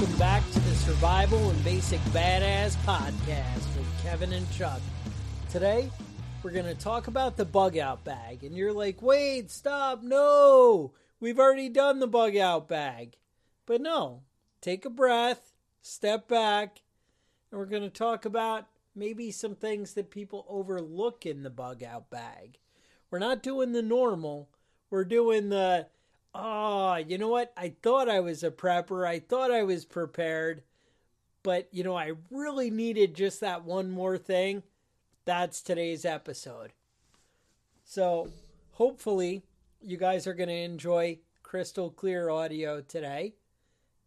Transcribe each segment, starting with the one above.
welcome back to the Survival and Basic Badass podcast with Kevin and Chuck. Today, we're going to talk about the bug out bag. And you're like, wait, stop, no, we've already done the bug out bag. But no, take a breath, step back, and we're going to talk about maybe some things that people overlook in the bug out bag. We're not doing the normal, we're doing the oh, you know what? I thought I was a prepper. I thought I was prepared. But, you know, I really needed just that one more thing. That's today's episode. So, hopefully, you guys are going to enjoy crystal clear audio today.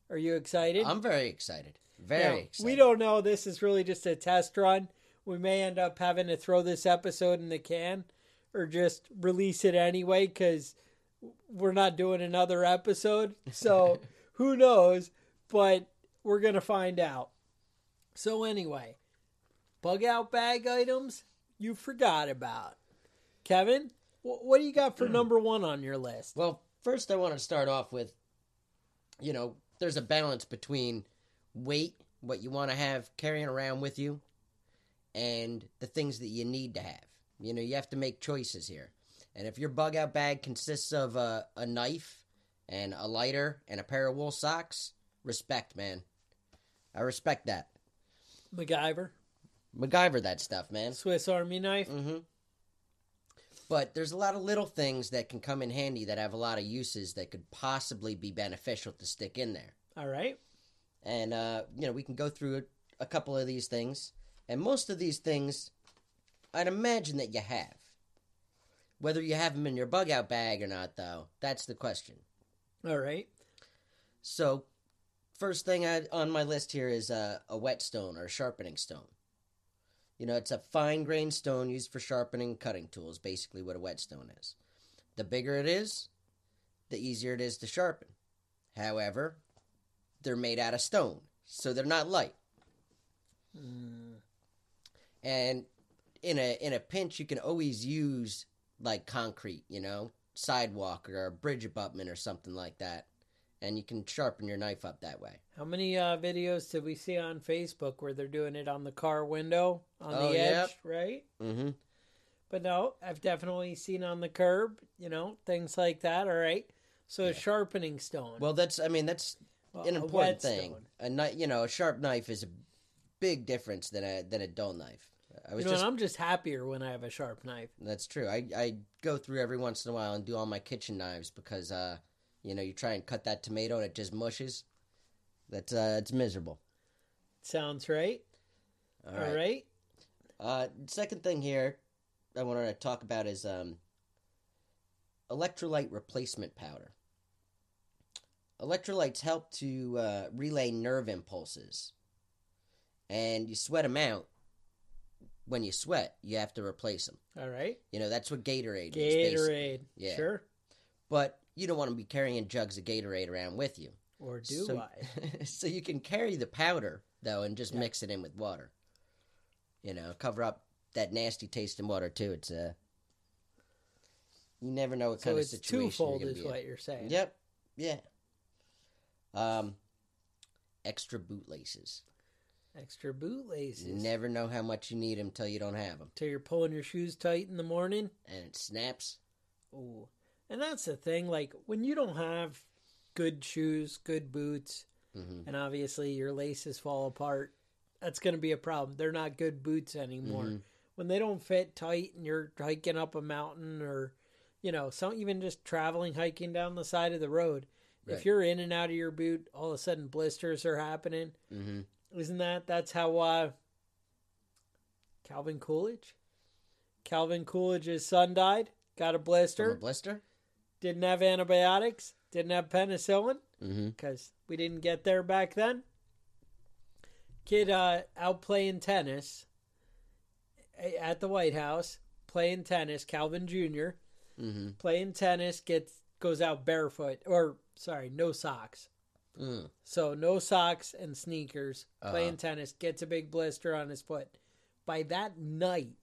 Are you excited? I'm very excited. Very Now, excited. We don't know. This is really just a test run. We may end up having to throw this episode in the can or just release it anyway because we're not doing another episode. So who knows? But we're going to find out. So, anyway, bug out bag items you forgot about. Kevin, wh- what do you got for number one on your list? Well, first I want to start off with, you know, there's a balance between weight, what you want to have carrying around with you, and the things that you need to have. You know, you have to make choices here. And if your bug out bag consists of a, a knife and a lighter and a pair of wool socks, respect, man. I respect that. MacGyver, MacGyver that stuff, man. Swiss Army knife. Mm-hmm. But there's a lot of little things that can come in handy that have a lot of uses that could possibly be beneficial to stick in there. All right. And uh, you know, we can go through a, a couple of these things, and most of these things, I'd imagine that you have. Whether you have them in your bug out bag or not, though, that's the question. All right. So, first thing I, on my list here is uh, a whetstone or a sharpening stone. You know, it's a fine grained stone used for sharpening cutting tools, basically what a whetstone is. The bigger it is, the easier it is to sharpen. However, they're made out of stone, so they're not light. And in a in a pinch, you can always use like concrete, you know, sidewalk or a bridge abutment or something like that, and you can sharpen your knife up that way. How many uh, videos did we see on Facebook where they're doing it on the car window on Oh, the edge, yep. right? Mm-hmm. But no, I've definitely seen on the curb, you know, things like that. All right. So a sharpening stone. Well, that's I mean that's Well, an a important thing. whetstone. A knife, you know, a sharp knife is a big difference than a than a dull knife. I was You know, just I'm just happier when I have a sharp knife. that's true. I I go through every once in a while and do all my kitchen knives because uh you know you try and cut that tomato and it just mushes. That's uh it's miserable. Sounds right. All right. Uh, second thing here I wanted to talk about is um, electrolyte replacement powder. Electrolytes help to uh, relay nerve impulses, and you sweat them out. When you sweat, you have to replace them. All right. You know that's what Gatorade is. Gatorade. Yeah. Sure. But you don't want to be carrying jugs of Gatorade around with you. Or do so, I? so you can carry the powder though and just Yeah. mix it in with water. You know, cover up that nasty taste in water too. It's uh you never know what So kind it's of situation twofold, you're is gonna be in. what you're saying. Yep. Yeah. Um extra bootlaces. Extra bootlaces. Never know how much you need them till you don't have them. Till you're pulling your shoes tight in the morning. And it snaps. Ooh. And that's the thing. Like when you don't have good shoes, good boots, Mhm. and obviously your laces fall apart, that's going to be a problem. They're not good boots anymore. Mhm. When they don't fit tight and you're hiking up a mountain or, you know, some even just traveling, hiking down the side of the road. If you're in and out of your boot, all of a sudden blisters are happening. Mhm. Isn't that? That's how uh, Calvin Coolidge? Calvin Coolidge's son died, got a From blister, a blister? didn't have antibiotics, didn't have penicillin because we didn't get there back then. Kid uh, out playing tennis at the White House, playing tennis. Calvin Jr. Mhm. playing tennis gets goes out barefoot or sorry, no socks. Mm. So no socks and sneakers, playing Uh-huh. tennis, gets a big blister on his foot. By that night,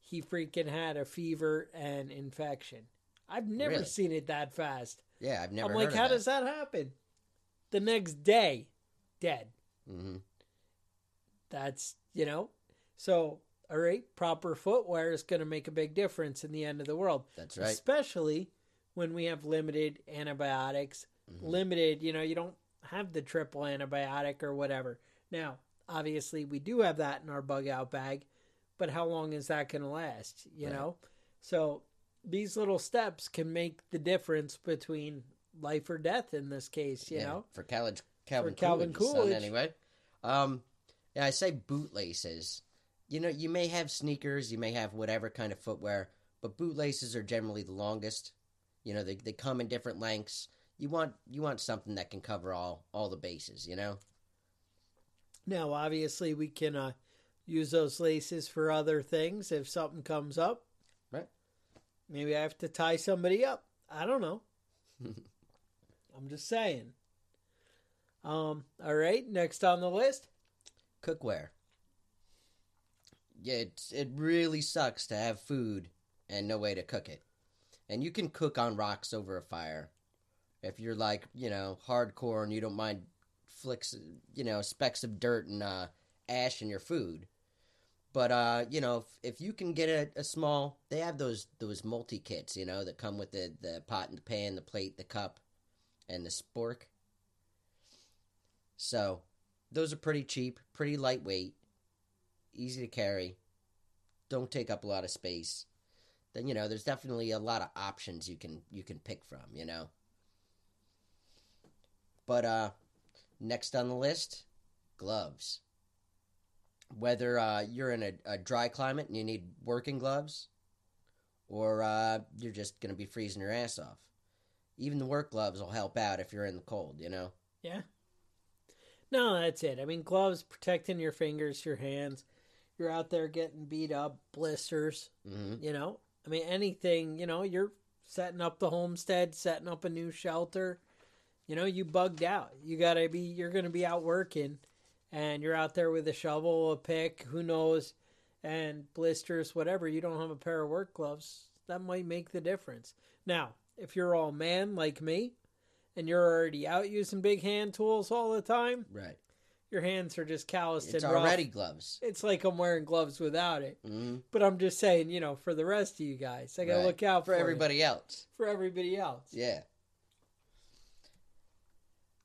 he freaking had a fever and infection. I've never Really? seen it that fast. Yeah, I've never I'm like, how that. does that happen? The next day, dead. Mhm. That's, you know, so, all right, proper footwear is going to make a big difference in the end of the world. That's right. Especially when we have limited antibiotics, Mm-hmm. limited, you know, you don't have the triple antibiotic or whatever. Now, obviously, we do have that in our bug out bag, but how long is that going to last, you Right. know? So, these little steps can make the difference between life or death in this case, you yeah, know? for Calvin Calvin, Calvin Coolidge's son, Coolidge. anyway. Um, yeah, I say bootlaces. You know, you may have sneakers, you may have whatever kind of footwear, but bootlaces are generally the longest. You know, they they come in different lengths. You want you want something that can cover all all the bases. You know. Now, obviously, we can uh, use those laces for other things if something comes up. Right. Maybe I have to tie somebody up. I don't know. I'm just saying. Um. All right. Next on the list. Cookware. Yeah, it's, it really sucks to have food and no way to cook it. And you can cook on rocks over a fire. If you're like, you know, hardcore and you don't mind flicks, you know, specks of dirt and uh, ash in your food. But, uh, you know, if, if you can get a, a small, they have those those multi kits, you know, that come with the, the pot and the pan, the plate, the cup, and the spork. So, those are pretty cheap, pretty lightweight, easy to carry, don't take up a lot of space. Then you know, there's definitely a lot of options you can you can pick from, you know. But uh next on the list, gloves. Whether uh, you're in a, a dry climate and you need working gloves, or uh, you're just gonna be freezing your ass off. Even the work gloves will help out if you're in the cold, you know. Yeah. No, that's it. I mean, gloves protecting your fingers, your hands. You're out there getting beat up, blisters. hmm You know, I mean, anything. You know, you're setting up the homestead, setting up a new shelter. You know, you bugged out. You gotta be. You're gonna be out working, and you're out there with a shovel, a pick, who knows, and blisters, whatever. You don't have a pair of work gloves. That might make the difference. Now, if you're all man like me, and you're already out using big hand tools all the time, Right. your hands are just calloused It's and rough. already gloves. It's like I'm wearing gloves without it. hmm But I'm just saying, you know, for the rest of you guys, I gotta Right. look out for for you. everybody else. for everybody else. Yeah.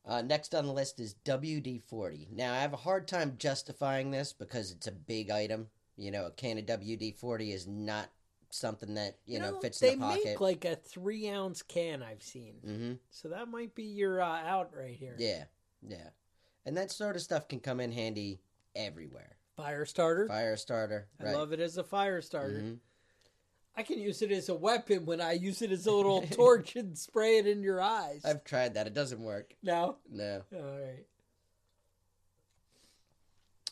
Uh, next on the list is WD 40. Now, I have a hard time justifying this because it's a big item. You know, a can of WD 40 is not something that, you, know, fits in the pocket. make like a three ounce can I've seen, hmm so that might be your uh, out right here. Yeah, yeah. And that sort of stuff can come in handy everywhere. Fire starter. Fire starter. I love it as a fire starter. Mhm. I can use it as a weapon when I use it as a little torch and spray it in your eyes. I've tried that. It doesn't work. No, No. all right.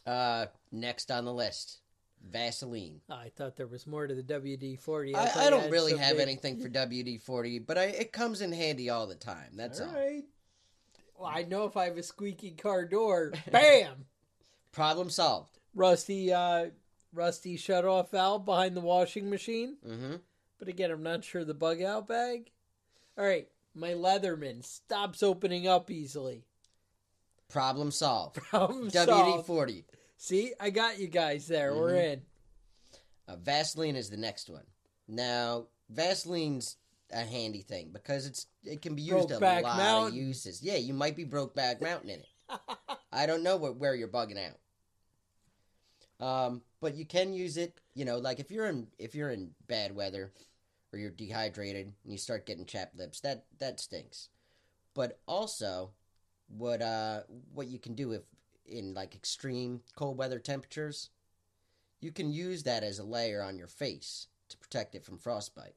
Uh, next on the list, Vaseline. I thought there was more to the WD forty. I, I don't really have anything for WD forty, but I, it comes in handy all the time. That's all. All right. Well, I know if I have a squeaky car door, bam, Problem solved. rusty, uh, rusty shut off valve behind the washing machine. Mm-hmm. But again, I'm not sure the bug out bag. All right, my Leatherman stops opening up easily. Problem solved. Problem WD solved. forty. See, I got you guys there. We're in. Uh, Vaseline is the next one. Now, Vaseline's a handy thing because it's it can be used a Brokeback lot Mountain. of uses. Yeah, you might be Brokeback Mountain in it. I don't know what, where you're bugging out. Um, but you can use it. You know, like if you're in if you're in bad weather or you're dehydrated and you start getting chapped lips, that that stinks. But also, what uh what you can do if in like extreme cold weather temperatures, you can use that as a layer on your face to protect it from frostbite.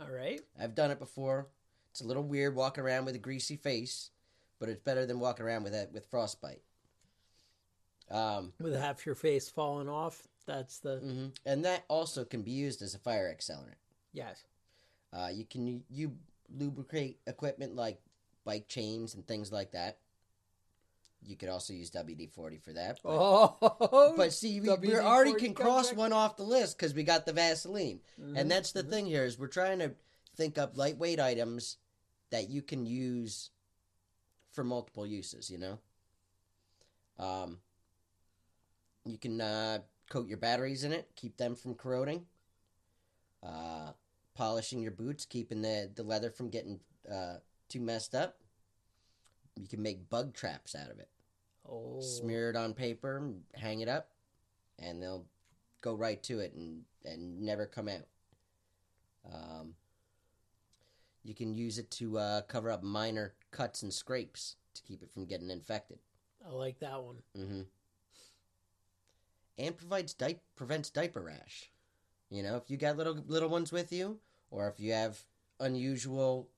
All right. I've done it before. It's a little weird walking around with a greasy face, but it's better than walking around with it with frostbite. Um, With half your face falling off. That's the mhm. and that also can be used as a fire accelerant. yes. Uh, you can you lubricate equipment like bike chains and things like that. You could also use WD forty for that. But, Oh, but see, we, we WD-40 already can cross one off the list because we got the Vaseline. Mhm. And that's the thing here is we're trying to think up lightweight items that you can use for multiple uses. You know, um, you can uh, coat your batteries in it, keep them from corroding. Uh, polishing your boots, keeping the the leather from getting uh, too messed up. You can make bug traps out of it. Oh. Smear it on paper, hang it up, and they'll go right to it and, and never come out. Um, you can use it to uh, cover up minor cuts and scrapes to keep it from getting infected. I like that one. hmm And provides di- prevents diaper rash. You know, if you got little little ones with you, or if you have unusual,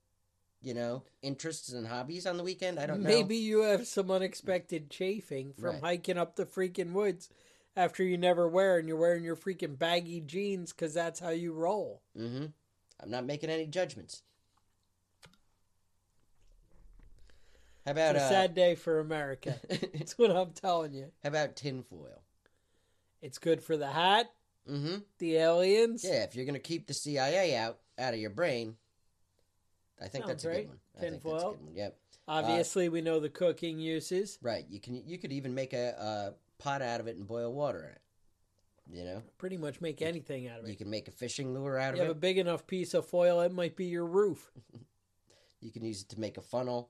you know, interests and hobbies on the weekend, I don't know. Maybe you have some unexpected chafing from Right. hiking up the freaking woods after you never wear and you're wearing your freaking baggy jeans because that's how you roll. Mm-hmm. I'm not making any judgments. How about It's a uh, sad day for America. That's what I'm telling you. how about tinfoil? It's good for the hat, Mm-hmm. the aliens. Yeah, if you're gonna keep the CIA out out of your brain, I think Sounds that's a right. good one. I think that's a good one. Yep. Obviously, we know the cooking uses. Right. You can you could even make a, a pot out of it and boil water in it. You know, Pretty much make anything out of it. you can make a fishing lure out You of it. You have a big enough piece of foil, it might be your roof. You can use it to make a funnel,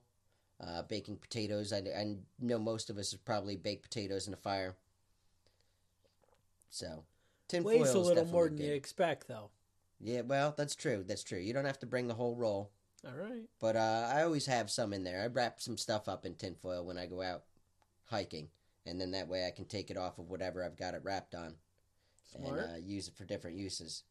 uh, baking potatoes. I, I know most of us have probably baked potatoes in a fire. So, tin foil Weighs is a little more than good. you expect, though. Yeah, well, that's true. That's true. You don't have to bring the whole roll, All right. but uh, I always have some in there. I wrap some stuff up in tinfoil when I go out hiking, and then that way I can take it off of whatever I've got it wrapped on Smart. and uh, use it for different uses.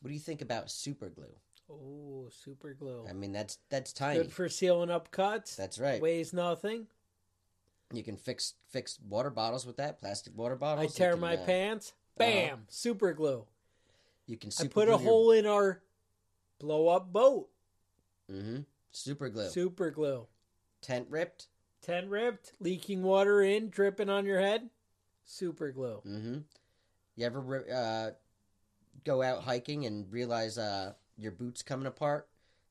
What do you think about super glue? Oh, super glue. I mean, that's that's tiny. Good for sealing up cuts. That's right. Weighs nothing. You can fix fix water bottles with that, plastic water bottles. I tear can, my uh, pants. Bam! Super glue. You can I put a your- hole in our blow up boat. Mm-hmm. Super glue. Super glue. Tent ripped. Tent ripped, leaking water in, dripping on your head. Super glue. Mm-hmm. You ever uh, go out hiking and realize uh, your boots coming apart?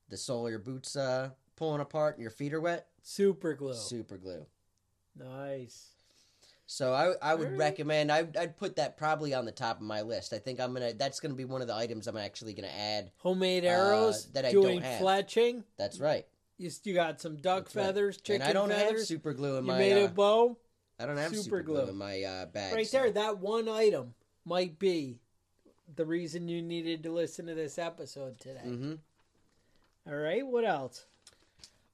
The sole of your boots uh, pulling apart and your feet are wet? Super glue. Super glue. Nice. So I I would Alright. recommend I I'd put that probably on the top of my list. I think I'm gonna that's gonna be one of the items I'm actually gonna add. Homemade Uh, arrows. that I doing don't have. fletching. That's right. You, you got some duck That's right. feathers, chicken and I don't have feathers. super glue in you my. made uh, a bow. I don't have super super, glue. glue. in my uh, bag. Right so- there, that one item might be the reason you needed to listen to this episode today. Mhm. All right, what else?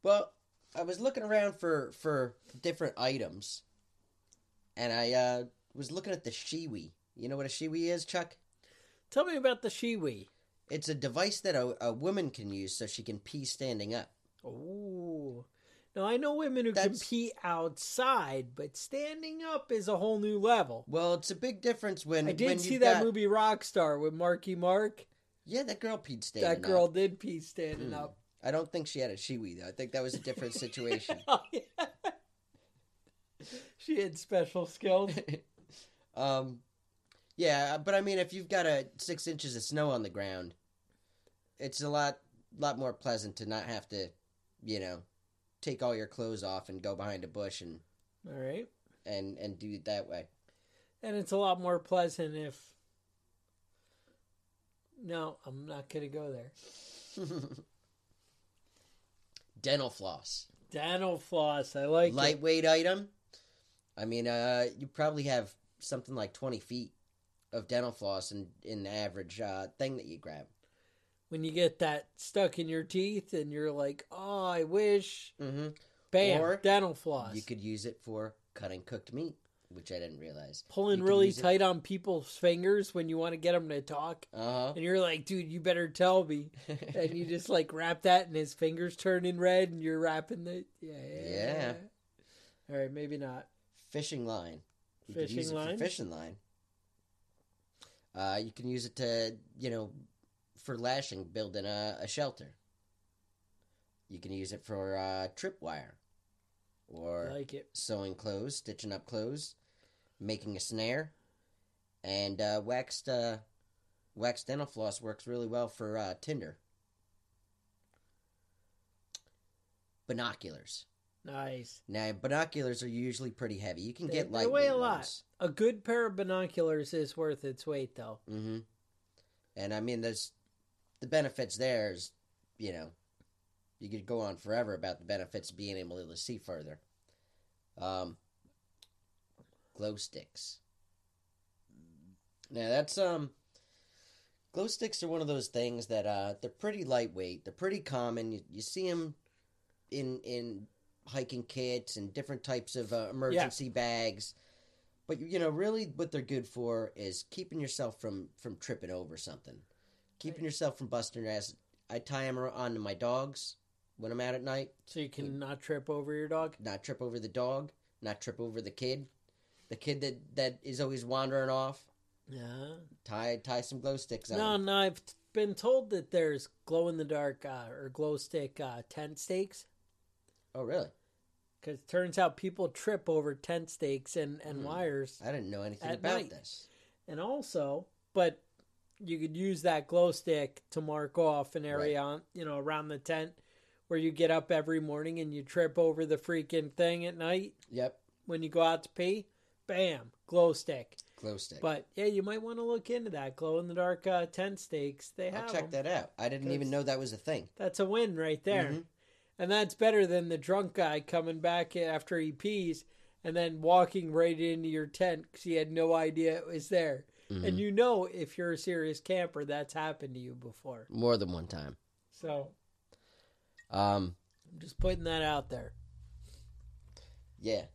Well, I was looking around for for different items, and I uh, was looking at the Shewee. You know what a Shewee is, Chuck? Tell me about the Shewee. It's a device that a, a woman can use so she can pee standing up. Ooh. Now I know women who That's- compete outside, but standing up is a whole new level. Well, it's a big difference when I did when see that got- movie Rockstar with Marky Mark. Yeah, that girl peed standing that girl up. did pee standing Mm. up. I don't think she had a Shewee though. I think that was a different situation. Oh, yeah. she had special skills. um, yeah, but I mean, if you've got a six inches of snow on the ground, it's a lot lot more pleasant to not have to, you know, take all your clothes off and go behind a bush and All right. and and do it that way. And it's a lot more pleasant if. No, I'm not going to go there. Dental floss, Dental floss. I like it. lightweight item. I mean, uh, you probably have something like twenty feet of dental floss in in the average uh, thing that you grab. When you get that stuck in your teeth and you're like, oh, I wish. Mm-hmm. Bam, Or dental floss. You could use it for cutting cooked meat, which I didn't realize. Pulling really use it- tight on people's fingers when you want to get them to talk. Uh And you're like, dude, you better tell me. and you just like wrap that and his fingers turning red and you're wrapping the. Yeah. Yeah. All right, maybe not. fishing line. You Fishing line? fishing line. Uh, you can use it to, you know, for lashing, building a, a shelter. You can use it for uh, tripwire, or like it. sewing clothes, stitching up clothes, making a snare, and uh, waxed uh, waxed dental floss works really well for uh, tinder. Binoculars. Nice. Now binoculars are usually pretty heavy. You can They- get they weigh a lot. ones. A good pair of binoculars is worth its weight, though. Mm-hmm. And I mean, there's the benefits. There's, you know, you could go on forever about the benefits of being able to see further. Um, glow sticks. Now that's um, glow sticks are one of those things that uh, they're pretty lightweight. They're pretty common. You, you see them in in hiking kits and different types of uh, emergency bags. But you know, really, what they're good for is keeping yourself from from tripping over something, keeping yourself from busting your ass. I tie them onto my dogs when I'm out at night. So you can not trip over your dog. Not trip over the dog, not trip over the kid, the kid that that is always wandering off. Yeah. Tie tie some glow sticks on. No, him. no, I've been told that there's glow in the dark uh, or glow stick uh, tent stakes. Oh, really? Because it turns out people trip over tent stakes and, and Hmm. wires. I didn't know anything about night. this. And also, but you could use that glow stick to mark off an area on, you know, around the tent where you get up every morning and you trip over the freaking thing at night Yep, when you go out to pee. Bam, glow stick. glow stick. But yeah, you might want to look into that glow in the dark uh, tent stakes. They have I'll check 'em. that out. I didn't even know that was a thing. That's a win right there. Mhm. And that's better than the drunk guy coming back after he pees and then walking right into your tent because he had no idea it was there. Mm-hmm. And you know, if you're a serious camper, that's happened to you before. More than one time. So Um, I'm just putting that out there. Yeah.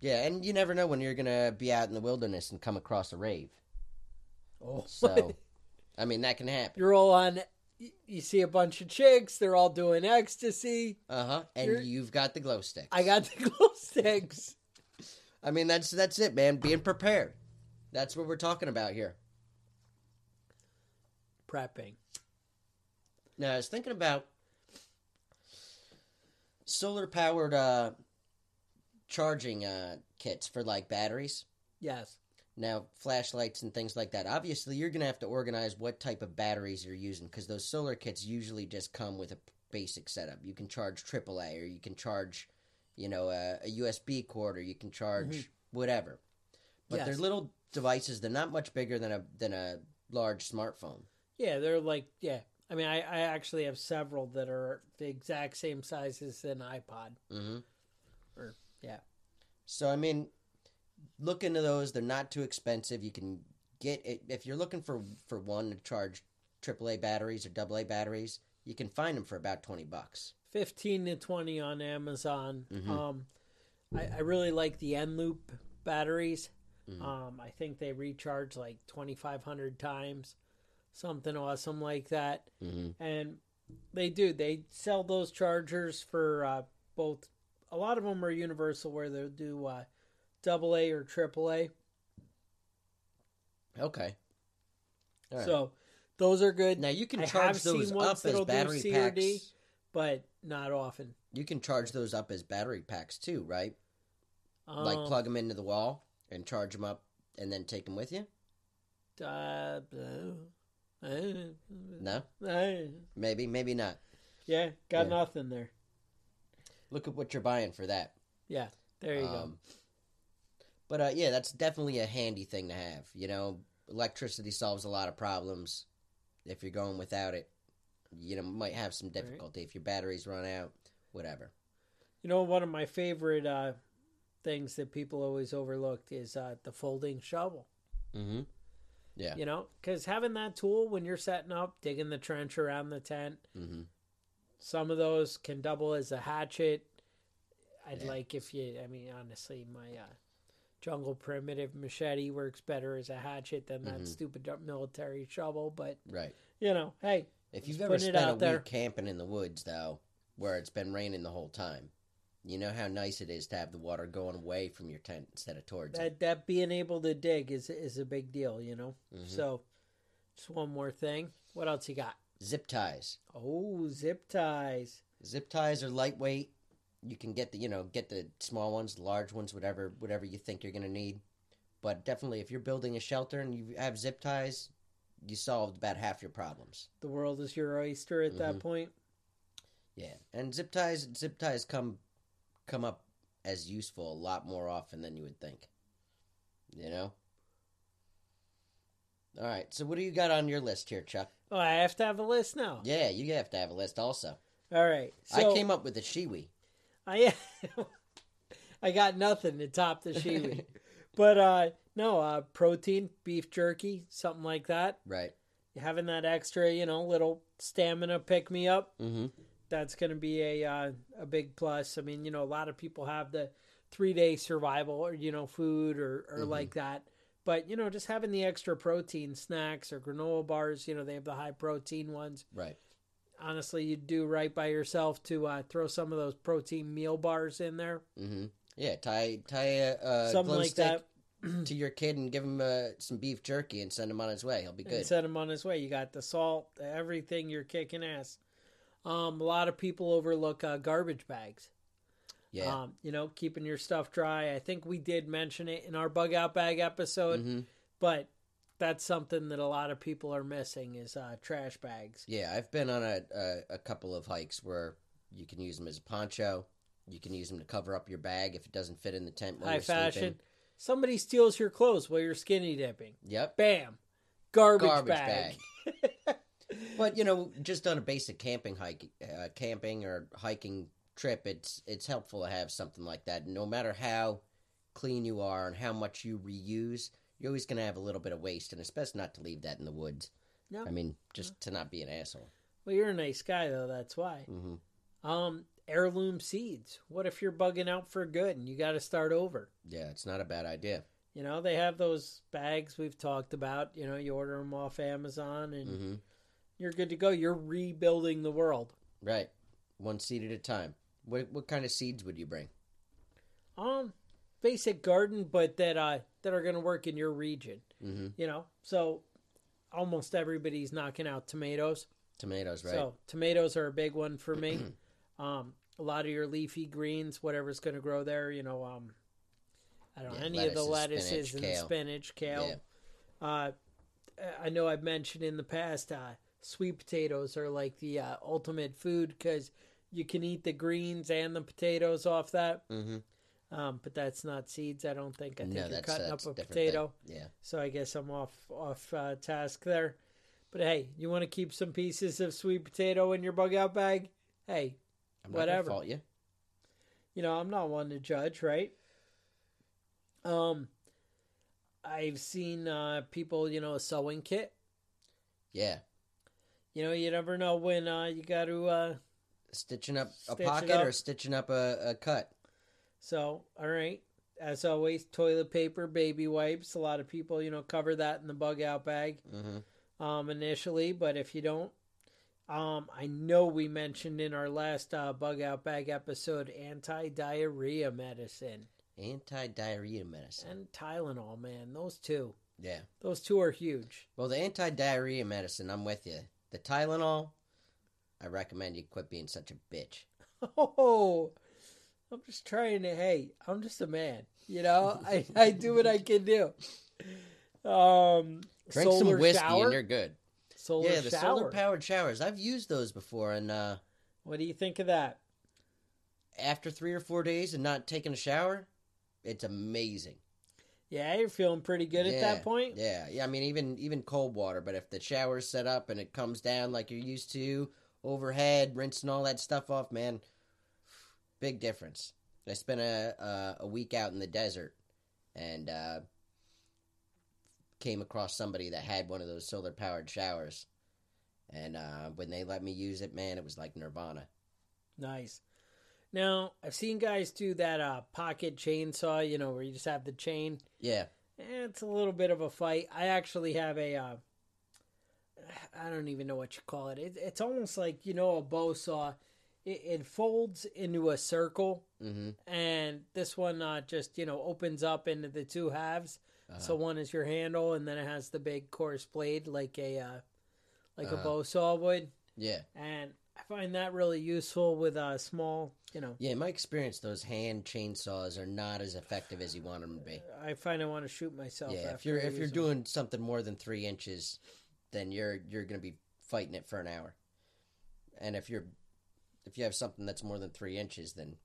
Yeah, and you never know when you're going to be out in the wilderness and come across a rave. Oh, So, I mean, that can happen. you're all on. You see a bunch of chicks; they're all doing ecstasy. Uh huh. And You're- you've got the glow sticks. I got the glow sticks. I mean, that's that's it, man. Being prepared. That's what we're talking about here. Prepping. Now, I was thinking about solar powered uh, charging uh, kits for like batteries. Yes. Now, flashlights and things like that. Obviously, you're going to have to organize what type of batteries you're using because those solar kits usually just come with a basic setup. You can charge AAA or you can charge, you know, a, a USB cord or you can charge whatever. But they're Mm-hmm. Little devices. They're not much bigger than a than a large smartphone. Yeah, they're like yeah. I mean, I, I actually have several that are the exact same size as an iPod. hmm Or yeah, So I mean, look into those. They're not too expensive. You can get it if you're looking for for one to charge AAA batteries or AA batteries. You can find them for about twenty bucks. fifteen to twenty on Amazon. Mhm. Um, I, I really like the Eneloop batteries. Mhm. Um, I think they recharge like twenty five hundred times, something awesome like that. hmm And they do. They sell those chargers for uh, both a lot of them are universal where they'll do uh, double A or triple A. Okay. Right. So those are good. now you can I charge those up as do battery C packs. But not often. You can charge those up as battery packs too, right? like Um, plug them into the wall and charge them up, and then take them with you. uh, No, maybe, maybe not. yeah, got Yeah. nothing there. Look at what you're buying for that. Yeah, there you go. Um, But uh, yeah, that's definitely a handy thing to have. You know, electricity solves a lot of problems. If you're going without it, you know, might have some difficulty if your batteries run out. Whatever. You know, one of my favorite uh, things that people always overlooked is uh, the folding shovel. Mm-hmm. Yeah. You know, because having that tool when you're setting up, digging the trench around the tent, Mm-hmm. Some of those can double as a hatchet. I'd Yeah. like if you, I mean, honestly, my uh, jungle primitive machete works better as a hatchet than that Mhm. stupid military shovel. But, Right. you know, hey, If you've ever spent a out there. week camping in the woods, though, where it's been raining the whole time, you know how nice it is to have the water going away from your tent instead of towards it. that, that being able to dig is, is a big deal, you know? Mhm. So, just one more thing. What else you got? Zip ties. Oh, zip ties. Zip ties are lightweight. You can get the you know get the small ones, large ones, whatever whatever you think you're gonna need. But definitely, if you're building a shelter and you have zip ties, you solved about half your problems. The world is your oyster at that Mhm. point. Yeah, and zip ties zip ties come come up as useful a lot more often than you would think. You know. All right, so what do you got on your list here, Chuck? Oh, I have to have a list now. Yeah, you have to have a list also. All right. So I came up with a Shewee. I I got nothing to top the Shewee. but uh no, uh protein, beef jerky, something like that. Right. Having that extra, you know, little stamina pick me up, Mm-hmm. that's going to be a uh, a big plus. I mean, you know, a lot of people have the 3-day survival or you know, food or or Mhm. like that. But, you know, just having the extra protein snacks or granola bars, you know, they have the high protein ones. Right. Honestly, you'd do right by yourself to uh, throw some of those protein meal bars in there. Mm-hmm. Yeah, tie tie a, a something like that. to your kid and give him uh, some beef jerky and send him on his way. He'll be and good. send him on his way. You got the salt, everything. You're kicking ass. Um, a lot of people overlook uh, garbage bags. Yeah. Um, you know, keeping your stuff dry. I think we did mention it in our bug out bag episode, hmm but that's something that a lot of people are missing is uh, trash bags. Yeah, I've been on a, a a couple of hikes where you can use them as a poncho. You can use them to cover up your bag if it doesn't fit in the tent while High you're fashion. sleeping. Somebody steals your clothes while you're skinny dipping. Yep. Bam, garbage, Garbage bag. But you know, just on a basic camping hike, uh, camping or hiking trip, it's it's helpful to have something like that. No matter how clean you are and how much you reuse, you're always going to have a little bit of waste, and especially not to leave that in the woods. No. I mean, just to not be an asshole. well, you're a nice guy though. That's why. hmm Um, heirloom seeds. What if you're bugging out for good and you got to start over? Yeah, it's not a bad idea. You know, they have those bags we've talked about. You know, you order them off Amazon and hmm you're good to go. You're rebuilding the world. Right, one seed at a time. What what kind of seeds would you bring? Um, basic garden, but that uh that are going to work in your region. hmm You know, so almost everybody's knocking out tomatoes. Tomatoes, right? So tomatoes are a big one for me. um, a lot of your leafy greens, whatever's going to grow there. You know, um, I don't know Yeah, any of the lettuces, lettuces spinach, and kale. spinach, kale. Yeah. Uh, I know I've mentioned in the past, uh, sweet potatoes are like the uh, ultimate food because you can eat the greens and the potatoes off that. hmm Um, but that's not seeds. I don't think. I think No, you're cutting up a potato. Thing. Yeah. So I guess I'm off off uh, task there. But hey, you want to keep some pieces of sweet potato in your bug out bag? Hey, I'm Whatever. fault you. you know I'm not one to judge, right? Um, I've seen uh, people, you know, a sewing kit. Yeah. You know, you never know when uh, you got to. Stitching up a Stitch it pocket up. or stitching up a, a cut. so, all right. As always, toilet paper, baby wipes. A lot of people, you know, cover that in the bug out bag hmm um, initially. But if you don't, Um, I know we mentioned in our last uh, bug out bag episode anti diarrhea medicine Anti diarrhea medicine. and Tylenol. Man, those two, Yeah. those two are huge. Well, the anti diarrhea medicine, I'm with you. The Tylenol, I recommend you quit being such a bitch. Oh, I'm just trying to. Hey, I'm just a man. You know, I, I do what I can do. Um, Drink some whiskey shower. and you're good. solar yeah, the shower. solar powered showers. I've used those before, and uh, What do you think of that? after three or four days and not taking a shower, it's amazing. Yeah, you're feeling pretty good at that point. Yeah, yeah. I mean, even even cold water, but if the shower's set up and it comes down like you're used to, overhead, rinsing all that stuff off, man, big difference. I spent a a, a week out in the desert, and uh, came across somebody that had one of those solar powered showers, and uh, when they let me use it, man, it was like nirvana. Nice. Now I've seen guys do that uh, pocket chainsaw. You know, where you just have the chain. Yeah, Eh, It's a little bit of a fight. I actually have a. Uh, I don't even know what you call it. it it's almost like you know a bow saw. It, it folds into a circle, hmm and this one uh, just you know opens up into the two halves. Uh-huh. So one is your handle, and then it has the big coarse blade like a uh, like a Uh-huh. bow saw would. yeah, And I find that really useful with a small, you know. yeah. In my experience, those hand chainsaws are not as effective as you want them to be. I find I want to shoot myself. Yeah, if you're if you're them. doing something more than three inches, then you're you're gonna be fighting it for an hour. And if you're if you have something that's more than three inches, then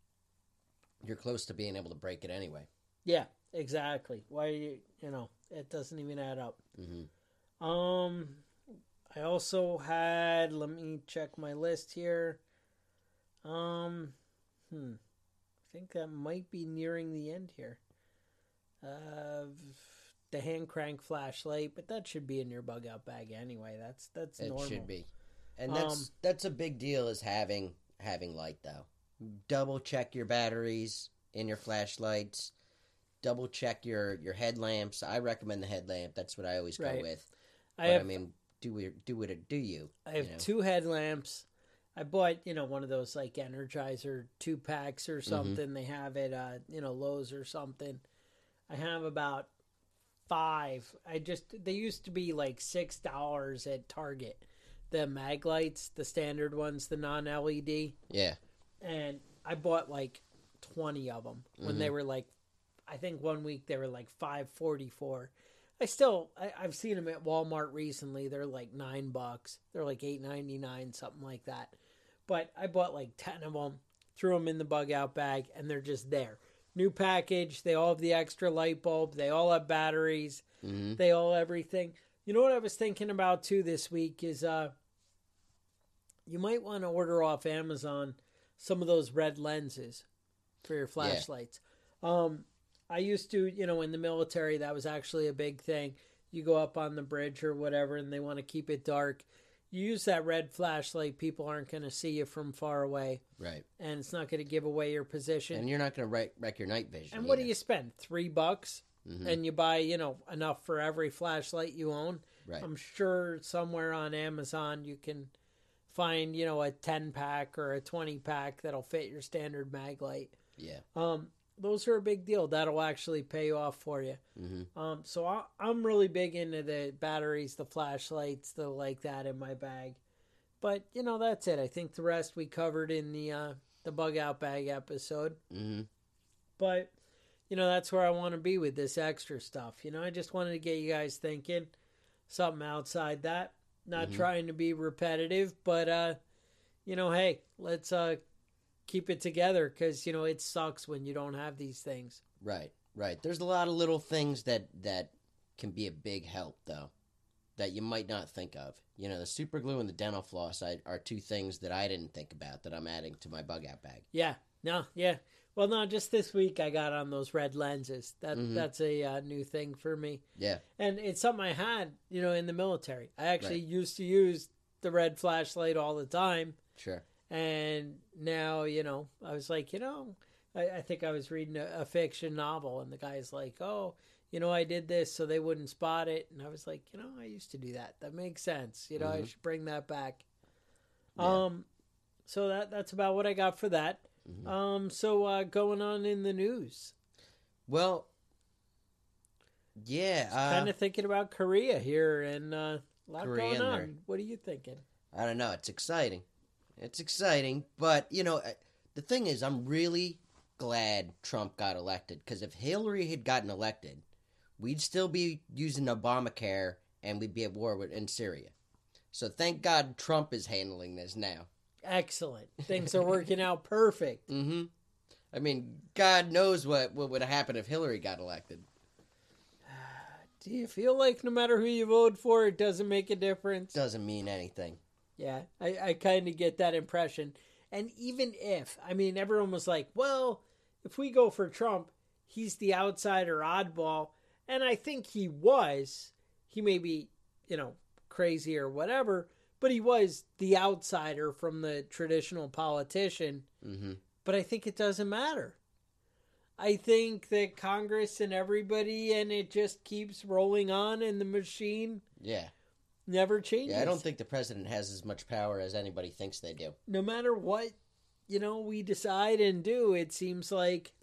you're close to being able to break it anyway. yeah, exactly. Why you you know it doesn't even add up. hmm Um, I also had. Let me check my list here. Um, hmm, I think that might be nearing the end here. Uh, the hand crank flashlight, but that should be in your bug out bag anyway. That's that's normal. It normal. should be, and that's Um, that's a big deal. Is having having light though. Double check your batteries in your flashlights. Double check your your headlamps. I recommend the headlamp. That's what I always go Right. with. I But I, have mean, do it do it do you? I have you know? two headlamps. I bought, you know, one of those like Energizer two packs Mm-hmm. or something. They have it, uh, you know, Lowe's or something. I have about five. I just they used to be like six dollars at Target. The Maglites, the standard ones, the non LED, Yeah. and I bought like twenty of them when Mm-hmm. they were like, I think one week they were like five forty four. I still I, I've seen them at Walmart recently. They're like nine bucks. They're like eight ninety nine, something like that. But I bought like ten of them, threw them in the bug out bag, and they're just there. New package. They all have the extra light bulb. They all have batteries. hmm They all everything. You know what I was thinking about too this week is uh you might want to order off Amazon some of those red lenses for your flashlights. Um I used to, you know, in the military that was actually a big thing. You go up on the bridge or whatever and they want to keep it dark. You use that red flashlight, people aren't going to see you from far away Right. and it's not going to give away your position. And you're not going to wreck, your night vision. And what do you spend? Three bucks, Mhm. and you buy you know enough for every flashlight you own. Right. I'm sure somewhere on Amazon you can find you know a ten pack or a twenty pack that'll fit your standard Maglite. Yeah. Um, those are a big deal. That'll actually pay off for you. hmm Um, so I, I'm really big into the batteries, the flashlights, the like that in my bag. But you know that's it. I think the rest we covered in the uh, the bug out bag episode. hmm But you know, that's where I want to be with this extra stuff. You know, I just wanted to get you guys thinking something outside that. Not Mhm. trying to be repetitive, but uh you know, hey, let's uh keep it together cuz you know, it sucks when you don't have these things. Right. Right. There's a lot of little things that that can be a big help though, that you might not think of. You know, the super glue and the dental floss I, are two things that I didn't think about that I'm adding to my bug out bag. Yeah. No, yeah. Well, no, just this week I got on those red lenses. That Mhm. that's a uh, new thing for me. Yeah. And it's something I had, you know, in the military. I actually Right. used to use the red flashlight all the time. Sure. And now you know i was like you know i, I think i was reading a, a fiction novel and the guy's like oh you know i did this so they wouldn't spot it and i was like you know i used to do that that makes sense you know i Mhm. should bring that back Yeah. Um, so that that's about what I got for that. Mhm. Um, so uh, going on in the news, Well, yeah, uh, kind of thinking about Korea here and uh, a lot Korea going on. their- What are you thinking? I don't know. It's exciting. It's exciting, but you know, uh, the thing is, I'm really glad Trump got elected because if Hillary had gotten elected, we'd still be using Obamacare and we'd be at war with in Syria. So thank God Trump is handling this now. Excellent. Things are working out perfect. Mm-hmm. I mean, God knows what what would happen if Hillary got elected. Do you feel like no matter who you vote for, it doesn't make a difference? Doesn't mean anything. Yeah, I, I kind of get that impression. And even if, I mean, everyone was like, well, if we go for Trump, he's the outsider oddball. And I think he was. He may be, you know, crazy or whatever, but he was the outsider from the traditional politician. Mm-hmm. But I think it doesn't matter. I think that Congress and everybody, and it just keeps rolling on, and the machine Yeah. Never changes. Yeah, I don't think the president has as much power as anybody thinks they do. no matter what you know we decide and do it seems like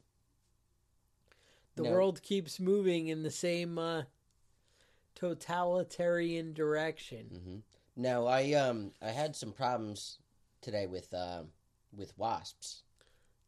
the No. world keeps moving in the same uh, totalitarian direction hmm No, I um I had some problems today with um with wasps.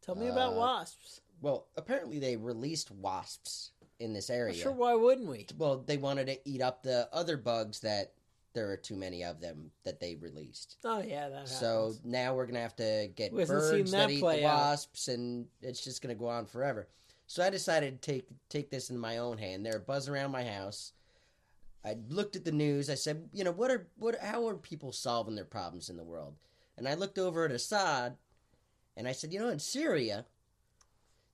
tell me about Uh, wasps Well, apparently they released wasps in this area. sure why wouldn't we Well, they wanted to eat up the other bugs that there are too many of them that they released. oh yeah that So happens. now we're gonna have to get We birds that that eat the out. wasps, and it's just gonna go on forever. So I decided to take take this in my own hand. They're buzzing around my house. I looked at the news. I said, you know, what are what? How are people solving their problems in the world? And I looked over at Assad, and I said, you know, in Syria,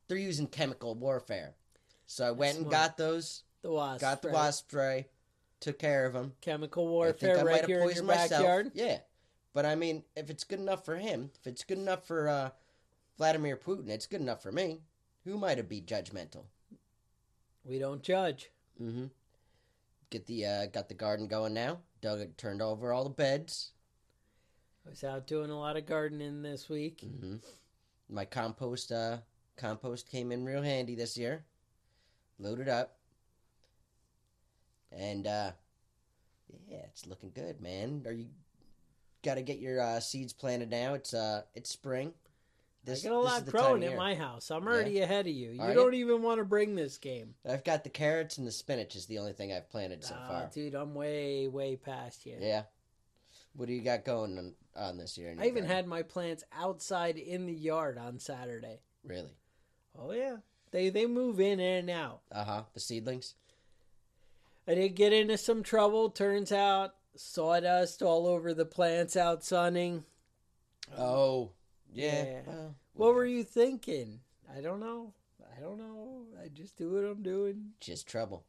they're using chemical warfare. So I went and smart. got those, the wasp got the wasp spray, took care of them. chemical I warfare think I right here in your myself. backyard Yeah, but I mean, if it's good enough for him, if it's good enough for uh, Vladimir Putin, it's good enough for me. Who might have be judgmental? we don't judge Mm-hmm. Get the uh, got the garden going now. Doug turned over all the beds. i was out doing a lot of gardening this week Mm-hmm. My compost uh, compost came in real handy this year. Loaded up, and uh, yeah, it's looking good, man. Are you got to get your uh, seeds planted now? It's uh, it's spring. i got a lot growing at my house i'm already ahead of you you Are don't even want to bring this game I've got the carrots and the spinach is the only thing I've planted so far. dude i'm way way past you Yeah. What do you got going on, on this year? I even garden? had my plants outside in the yard on Saturday. really. Oh yeah, they they move in and out. Uh huh. The seedlings. I did get into some trouble. Turns out sawdust all over the plants out sunning. Oh. Yeah. Yeah. Well, What were you thinking? I don't know. I don't know. I just do what I'm doing. Just trouble.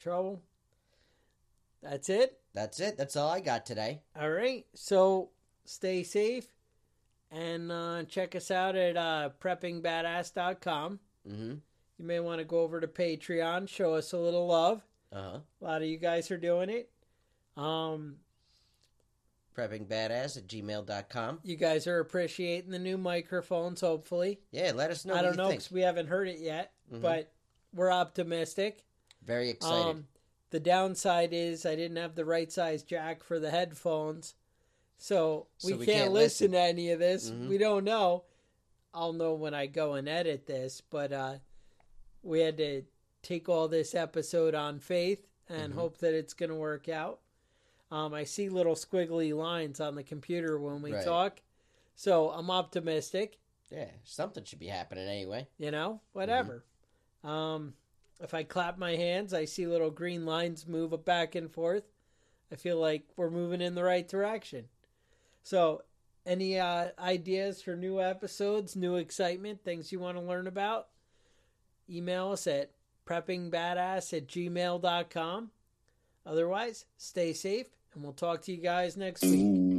Trouble. That's it. That's it. That's all I got today. All right. So stay safe and uh, check us out at uh, preppingbadass.com. Mm-hmm. You may want to go over to Patreon, show us a little love. Uh huh. A lot of you guys are doing it. Um, Preppingbadass at gmail.com. you guys are appreciating the new microphones, hopefully. Yeah, let us know I don't know because we haven't heard it yet, Mhm. but we're optimistic. Very excited. Um, the downside is I didn't have the right size jack for the headphones, so we, So we can't, can't listen listen. to any of this. Mhm. We don't know. I'll know when I go and edit this, but uh, we had to take all this episode on faith and Mhm. hope that it's going to work out. Um, I see little squiggly lines on the computer when we Right. talk, so I'm optimistic. yeah, something should be happening anyway. You know, whatever. Mm-hmm. Um, if I clap my hands, I see little green lines move back and forth. I feel like we're moving in the right direction. So, any uh, ideas for new episodes, new excitement, things you want to learn about? Email us at preppingbadass at gmail.com. Otherwise, stay safe, and we'll talk to you guys next week.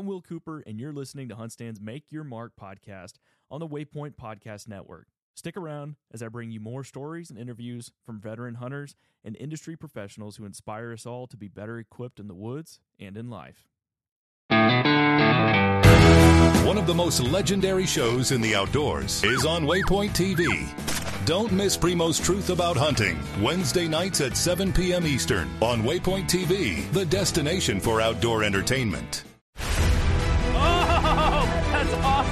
I'm Will Cooper, and you're listening to HuntStand's Make Your Mark podcast on the Waypoint Podcast Network. Stick around as I bring you more stories and interviews from veteran hunters and industry professionals who inspire us all to be better equipped in the woods and in life. One of the most legendary shows in the outdoors is on Waypoint TV. Don't miss Primo's Truth About Hunting, Wednesday nights at 7 p.m. Eastern on Waypoint TV, the destination for outdoor entertainment.